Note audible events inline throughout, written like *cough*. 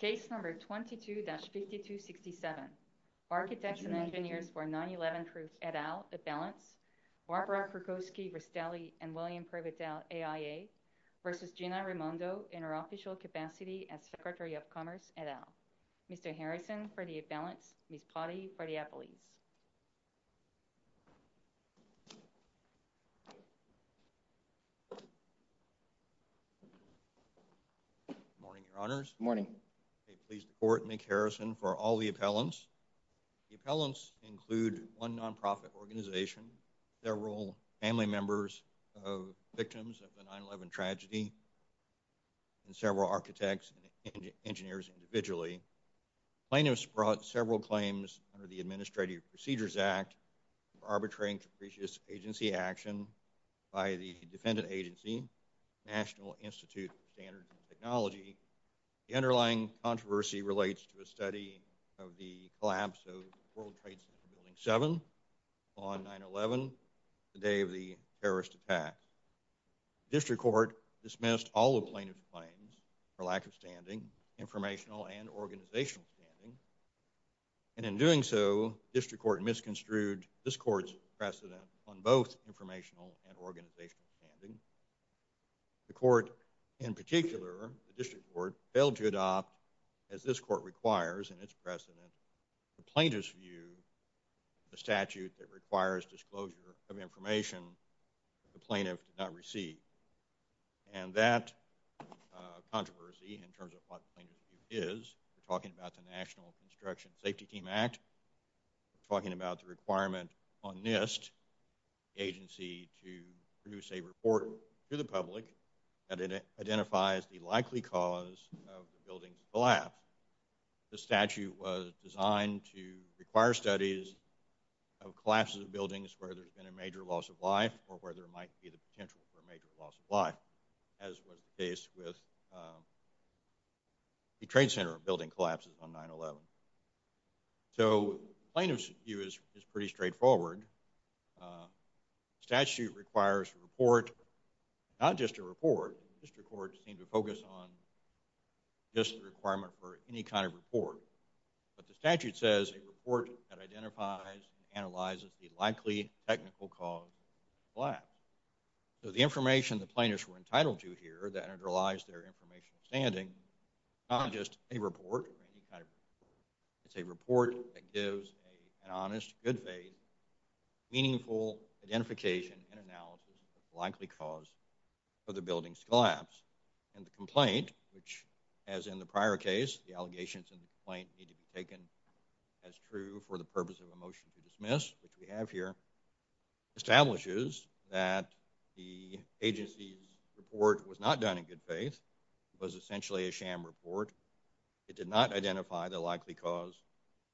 Case number 22-5267. Architects and Engineers for 9-11 Truth et al. Appellants. Barbara Krukoski-Rastelli and William Privitel AIA v. Gina Raimondo in her official capacity as Secretary of Commerce et al. Mr. Harrison for the appellants, Ms. Padhi for the appellees. Good morning, Your Honors. Good morning. Please support Mick Harrison for all the appellants. The appellants include one non-profit organization, several family members of victims of the 9-11 tragedy, and several architects and engineers individually. Plaintiffs brought several claims under the Administrative Procedures Act for arbitrary and capricious agency action by the defendant agency, National Institute of Standards and Technology. The underlying controversy relates to a study of the collapse of World Trade Center Building 7 on 9-11, the day of the terrorist attack. District Court dismissed all the plaintiff's claims for lack of standing, informational and organizational standing, and in doing so, District Court misconstrued this court's precedent on both informational and organizational standing. The court, in particular, the District Court, failed to adopt, as this court requires in its precedent, the plaintiff's view the statute that requires disclosure of information the plaintiff did not receive. And that uh, controversy, in terms of what the plaintiff's view is, we're talking about the National Construction Safety Team Act, we're talking about the requirement on NIST, the agency, to produce a report to the public that it identifies the likely cause of the building's collapse. The statute was designed to require studies of collapses of buildings where there's been a major loss of life or where there might be the potential for a major loss of life, as was the case with um, the Trade Center building collapses on 9-11. So plaintiff's view is pretty straightforward. The statute requires a report, not just a report, District Court seemed to focus on just the requirement for any kind of report, but the statute says a report that identifies and analyzes the likely technical cause of collapse. So the information the plaintiffs were entitled to here that underlies their informational standing, not just a report or any kind of report, it's a report that gives an honest, good faith, meaningful identification and analysis of the likely cause of the building's collapse. And the complaint, which, as in the prior case, the allegations in the complaint need to be taken as true for the purpose of a motion to dismiss, which we have here, establishes that the agency's report was not done in good faith. It was essentially a sham report. It did not identify the likely cause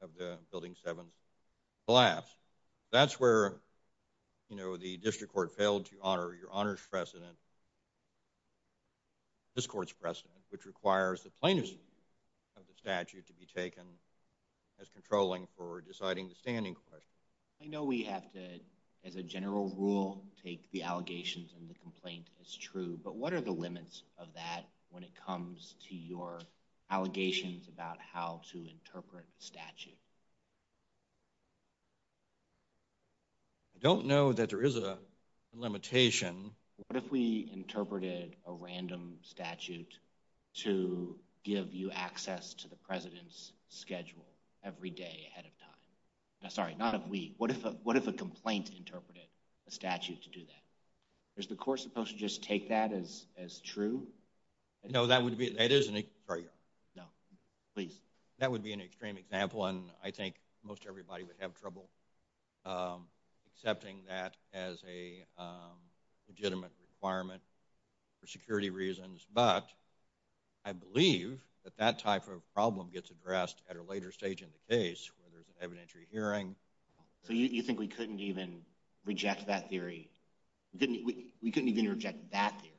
of the Building 7's collapse. That's where, you know, the District Court failed to honor your honor's precedent, this court's precedent, which requires the plaintiff's view of the statute to be taken as controlling for deciding the standing question. I know we have to, as a general rule, take the allegations in the complaint as true, but what are the limits of that when it comes to your allegations about how to interpret the statute? I don't know that there is a limitation. What if we interpreted a random statute to give you access to the president's schedule every day ahead of time? Sorry, not if we. What if a complaint interpreted a statute to do that? Is the court supposed to just take that as true? No, that would be, that is an, sorry. No, please. That would be an extreme example, and I think most everybody would have trouble um, accepting that as a um, legitimate requirement for security reasons. But I believe that that type of problem gets addressed at a later stage in the case where there's an evidentiary hearing. So you think we couldn't even reject that theory? We couldn't even reject that theory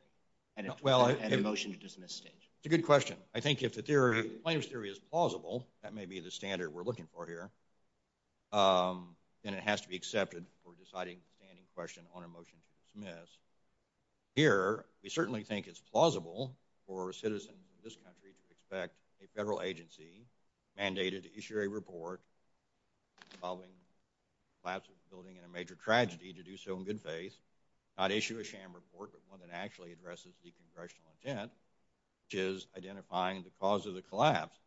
at a motion to dismiss stage? It's a good question. I think if the theory, the plaintiff's theory is plausible, that may be the standard we're looking for here, um, then it has to be accepted for deciding the standing question on a motion to dismiss. Here, we certainly think it's plausible for citizens in this country to expect a federal agency mandated to issue a report involving collapse of the building in a major tragedy to do so in good faith, not issue a sham report, but one that actually addresses the congressional intent, which is identifying the cause of the collapse.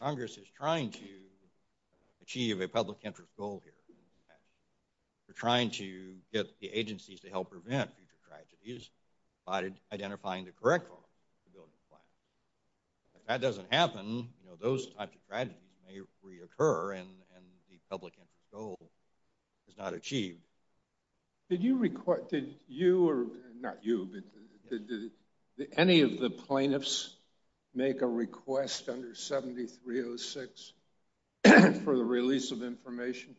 Congress is trying to achieve a public interest goal here. They're trying to get the agencies to help prevent future tragedies by identifying the correct building collapse. If that doesn't happen, you know, those types of tragedies may reoccur and the public interest goal is not achieved. Did you record, did you, or not you, but did any of the plaintiffs make a request under 7306 *clears throat* for the release of information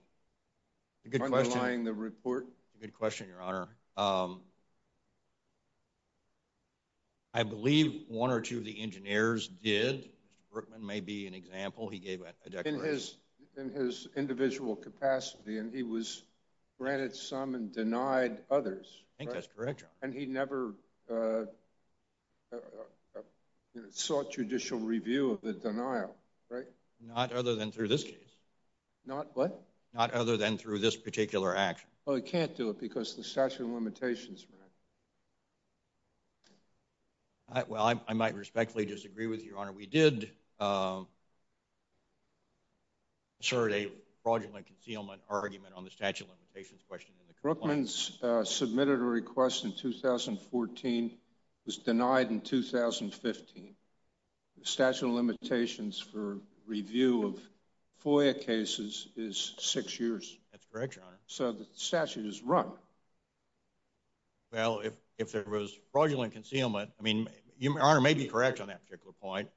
underlying the report? Good question, Your Honor. Um, I believe one or two of the engineers did. Mr. Brookman may be an example. He gave a declaration. In his individual capacity, and he was granted some and denied others. I think that's correct, Your Honor. And he never uh, uh, uh, sought judicial review of the denial, right? Not other than through this case. Not what? Not other than through this particular action. Well, he can't do it because the statute of limitations. Well, I might respectfully disagree with you, Your Honor. We did um, assert a fraudulent concealment argument on the statute of limitations question. In the court. Brookman's uh, submitted a request in 2014, was denied in 2015. The statute of limitations for review of FOIA cases is six years. That's correct, Your Honor. So the statute is run. Well, if there was fraudulent concealment, I mean, Your Honor may be correct on that particular point.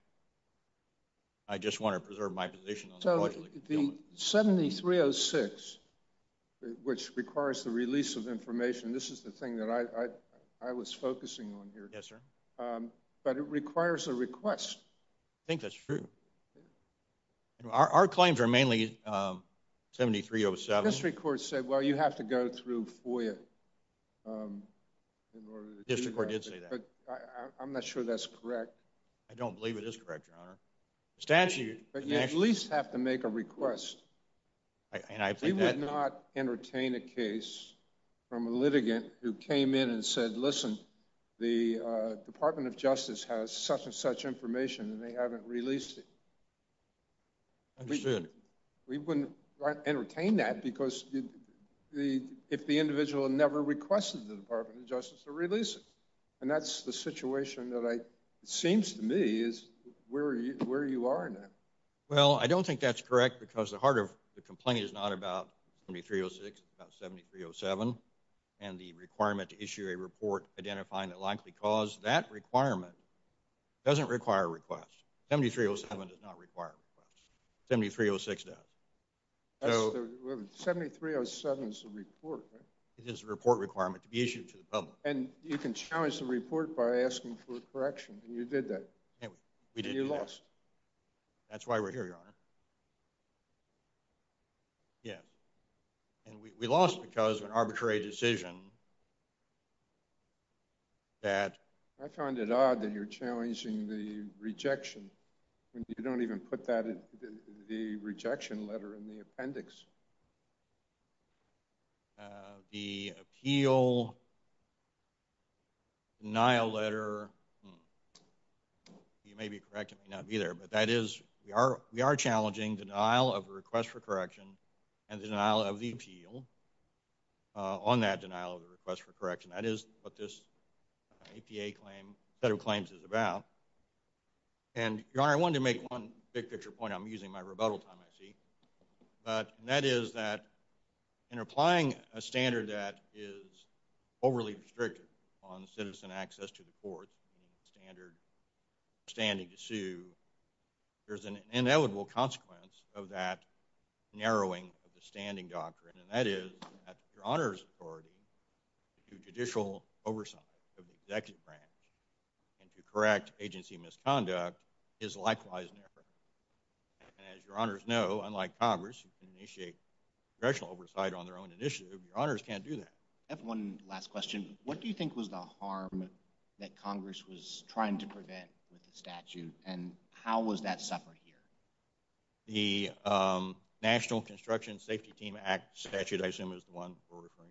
I just want to preserve my position on the fraudulent concealment. The 7306, which requires the release of information, this is the thing that I was focusing on here. Yes, sir. Um, but it requires a request. I think that's true. Our claims are mainly um, 7307. The district court said, well, you have to go through FOIA um, in order to. The district court did say that. But I'm not sure that's correct. I don't believe it is correct, Your Honor. The statute... But you at least have to make a request. We would not entertain a case from a litigant who came in and said, listen, the uh, Department of Justice has such and such information and they haven't released it. Understood. We wouldn't entertain that because if the individual never requested the Department of Justice to release it. And that's the situation that it seems to me is where you are now. Well, I don't think that's correct because the heart of the complaint is not about 7306, it's about 7307 and the requirement to issue a report identifying the likely cause. That requirement doesn't require a request. 7307 does not require a request. 7306 does. 7307 is a report, right? It is a report requirement to be issued to the public. And you can challenge the report by asking for a correction. And you did that. We did. And you lost. That's why we're here, Your Honor. Yes. And we lost because of an arbitrary decision that... I find it odd that you're challenging the rejection you don't even put that in the rejection letter in the appendix. Uh, the appeal denial letter, hmm. you may be correct, it may not be there, but that is, we are we are challenging denial of a request for correction and the denial of the appeal uh, on that denial of the request for correction. That is what this APA claim, set of claims is about. And, Your Honor, I wanted to make one big picture point. I'm using my rebuttal time, I see. But that is that in applying a standard that is overly restricted on citizen access to the courts, meaning standard standing to sue, there's an inevitable consequence of that narrowing of the standing doctrine. And that is that Your Honor's authority to do judicial oversight of the executive branch and to correct agency misconduct is likewise narrowed. And as Your Honors know, unlike Congress, who can initiate congressional oversight on their own initiative, Your Honors can't do that. I have one last question. What do you think was the harm that Congress was trying to prevent with the statute? And How was that suffered here? The um, National Construction Safety Team Act statute, I assume is the one we're referring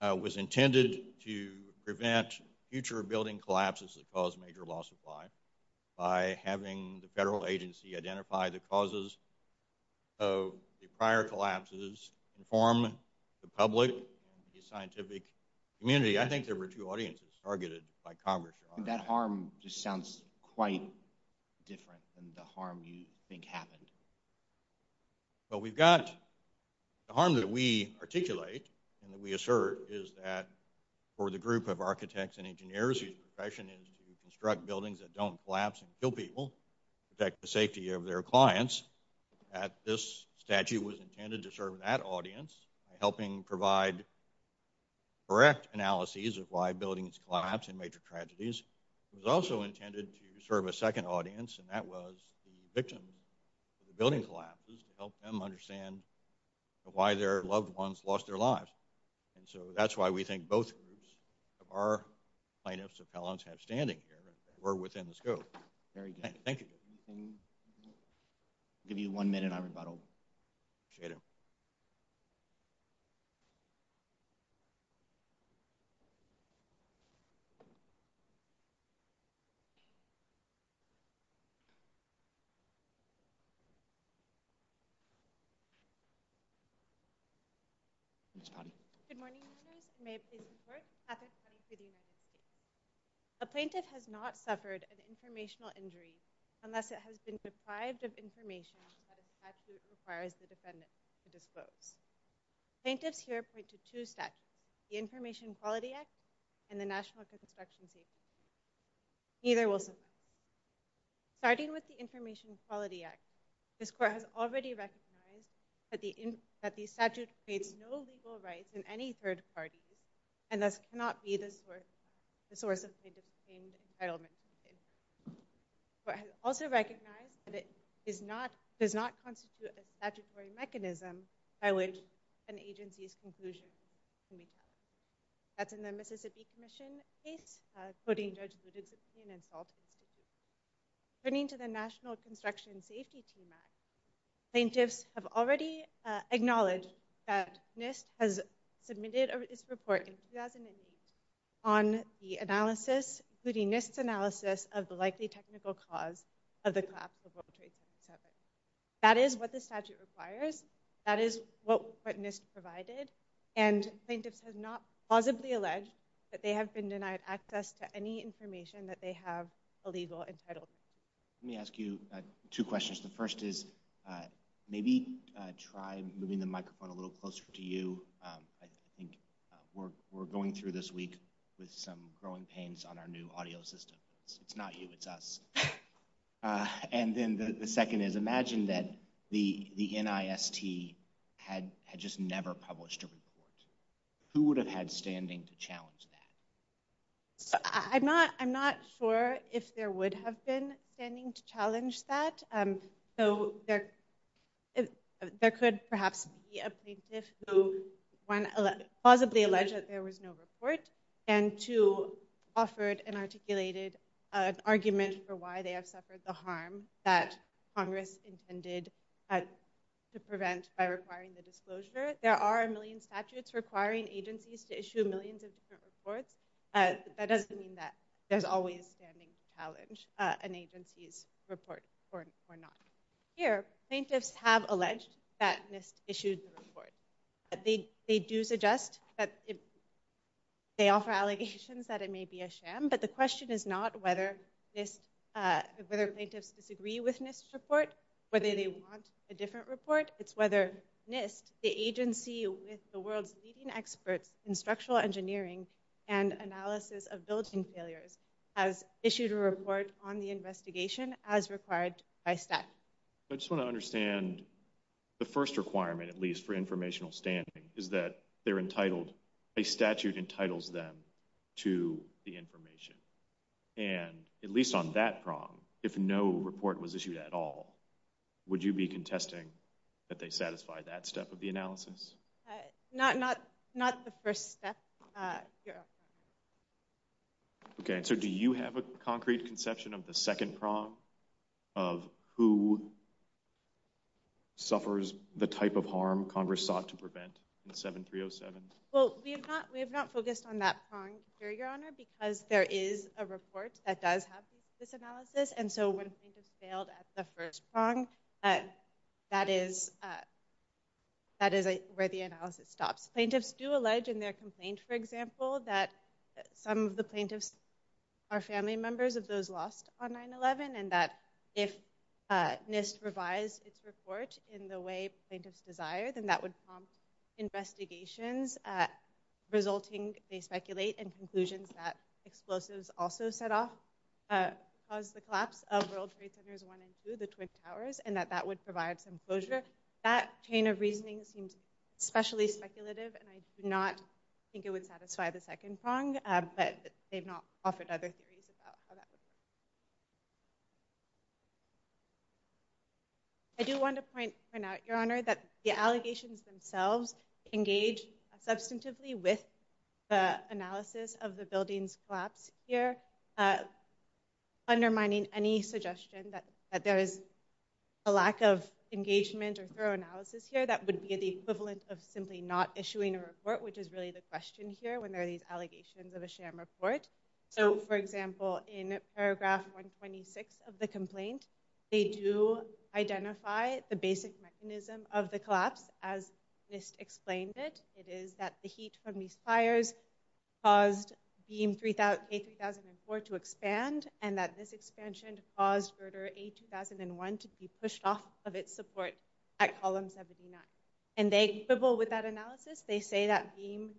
to, uh, was intended to prevent future building collapses that cause major loss of life by having the federal agency identify the causes of the prior collapses, inform the public and the scientific community. I think there were two audiences targeted by Congress. That harm just sounds quite different than the harm you think happened. Well, we've got the harm that we articulate and that we assert is that for the group of architects and engineers whose profession is to construct buildings that don't collapse and kill people, protect the safety of their clients, that this statute was intended to serve that audience by helping provide correct analyses of why buildings collapse in major tragedies. It was also intended to serve a second audience, and that was the victims of the building collapses to help them understand why their loved ones lost their lives. And so that's why we think both groups of our plaintiffs' appellants have standing here were within the scope. Very good. Thank you. I'll give you one minute on rebuttal. Appreciate it. Ms. Padhi. Good morning, members. May it please the Court. Catherine Padhi for the United States. A plaintiff has not suffered an informational injury unless it has been deprived of information that a statute requires the defendant to disclose. Plaintiffs here point to two statutes, the Information Quality Act and the National Construction Safety Act. Neither will suffice. Starting with the Information Quality Act, this Court has already recognized that the statute creates no legal rights in any third parties and thus cannot be the source of plaintiff's claimed entitlement. Court has also recognized that it does not constitute a statutory mechanism by which an agency's conclusion can be challenged. That's in the Mississippi Commission case, uh, quoting Judge Luttig's opinion in Salt Institute. Turning to the National Construction Safety Team Act, plaintiffs have already uh, acknowledged that NIST has submitted its report in 2008 on the analysis, including NIST's analysis of the likely technical cause of the collapse of World Trade Center 7. That is what the statute requires. That is what NIST provided. And plaintiffs have not plausibly alleged that they have been denied access to any information that they have a legal entitlement. Let me ask you uh, two questions. The first is uh, maybe uh, try moving the microphone a little closer to you. Um, I think we're going through this week with some growing pains on our new audio system. It's not you, it's us. *laughs* Uh, and then the second is imagine that the the NIST had had just never published a report. Who would have had standing to challenge that? I'm not I'm not sure if there would have been standing to challenge that. Um, so there there could perhaps be a plaintiff who one, plausibly alleged that there was no report and two, offered and articulated an argument for why they have suffered the harm that Congress intended uh, to prevent by requiring the disclosure. There are a million statutes requiring agencies to issue millions of different reports. Uh, that doesn't mean that there's always standing to challenge uh, an agency's report or not. Here, plaintiffs have alleged that NIST issued the report. They do suggest that they offer allegations that it may be a sham, but the question is not uh, whether plaintiffs disagree with NIST's report, whether they want a different report. It's whether NIST, the agency with the world's leading experts in structural engineering and analysis of building failures, has issued a report on the investigation as required by statute. I just want to understand the first requirement, at least for informational standing, is that they're entitled, a statute entitles them to the information. And at least on that prong, if no report was issued at all, would you be contesting that they satisfy that step of the analysis? Uh, not the first step. Uh, okay, so do you have a concrete conception of the second prong of who suffers the type of harm Congress sought to prevent in 7307? Well, we have not focused on that prong here, Your Honor, because there is a report that does have this analysis. And so when plaintiffs failed at the first prong, uh, that is uh, where the analysis stops. Plaintiffs do allege in their complaint, for example, that some of the plaintiffs are family members of those lost on 9-11, and that if uh, NIST revised its report in the way plaintiffs desire, then that would prompt investigations uh, resulting, they speculate, in conclusions that explosives also set off, uh, caused the collapse of World Trade Centers 1 and 2, the Twin Towers, and that that would provide some closure. That chain of reasoning seems especially speculative, and I do not think it would satisfy the second prong, uh, but they've not offered other theories about how that would work. I do want to point out, Your Honor, that the allegations themselves engage substantively with the analysis of the building's collapse here, uh, undermining any suggestion that there is a lack of engagement or thorough analysis here that would be the equivalent of simply not issuing a report, which is really the question here when there are these allegations of a sham report. So, for example, in paragraph 126 of the complaint, they do identify the basic mechanism of the collapse as NIST explained it. It is that the heat from these fires caused beam K3004 to expand, and that this expansion caused girder A2001 to be pushed off of its support at column 79. And they quibble with that analysis. They say that beam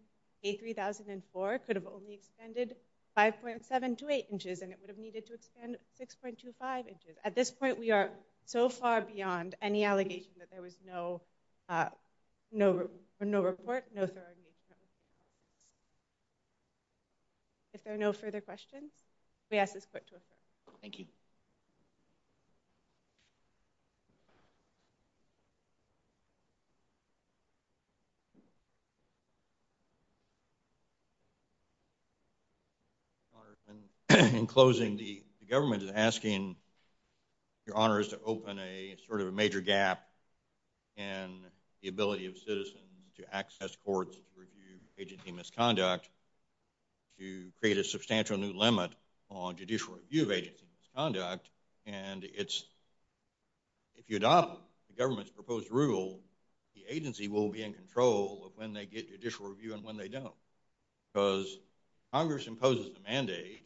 K3004 could have only expanded 5.7 to 8 inches, and it would have needed to expand 6.25 inches. At this point, we are so far beyond any allegation that there was no uh, report, no thorough engagement. With the houses. If there are no further questions, we ask this court to affirm. Thank you. *clears throat* In closing, the government is asking your honors to open a sort of a major gap in the ability of citizens to access courts to review agency misconduct to create a substantial new limit on judicial review of agency misconduct. And it's, if you adopt the government's proposed rule, the agency will be in control of when they get judicial review and when they don't. Because Congress imposes a mandate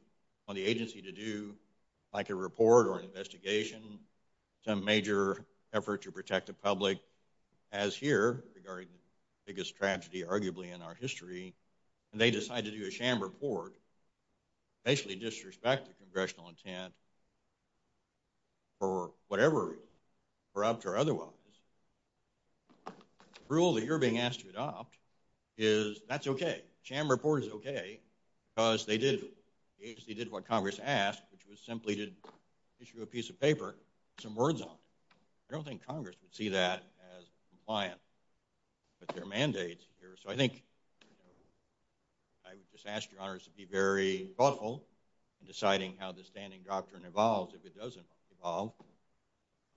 on the agency to do like a report or an investigation, some major effort to protect the public, as here regarding the biggest tragedy arguably in our history, and they decide to do a sham report, basically disrespect the congressional intent for whatever, reason, corrupt or otherwise. The rule that you're being asked to adopt is that's okay. Sham report is okay because they did what Congress asked, which was simply to issue a piece of paper some words on it. I don't think Congress would see that compliant with their mandates here. So I think I would just ask your honors to be very thoughtful in deciding how the standing doctrine evolves if it doesn't evolve.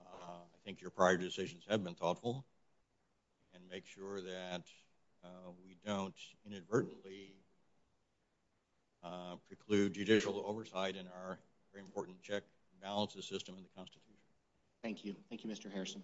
Uh, I think your prior decisions have been thoughtful and make sure that uh, we don't inadvertently uh, preclude judicial oversight in our very important check and balances system in the Constitution. Thank you. Thank you, Mr. Harrison.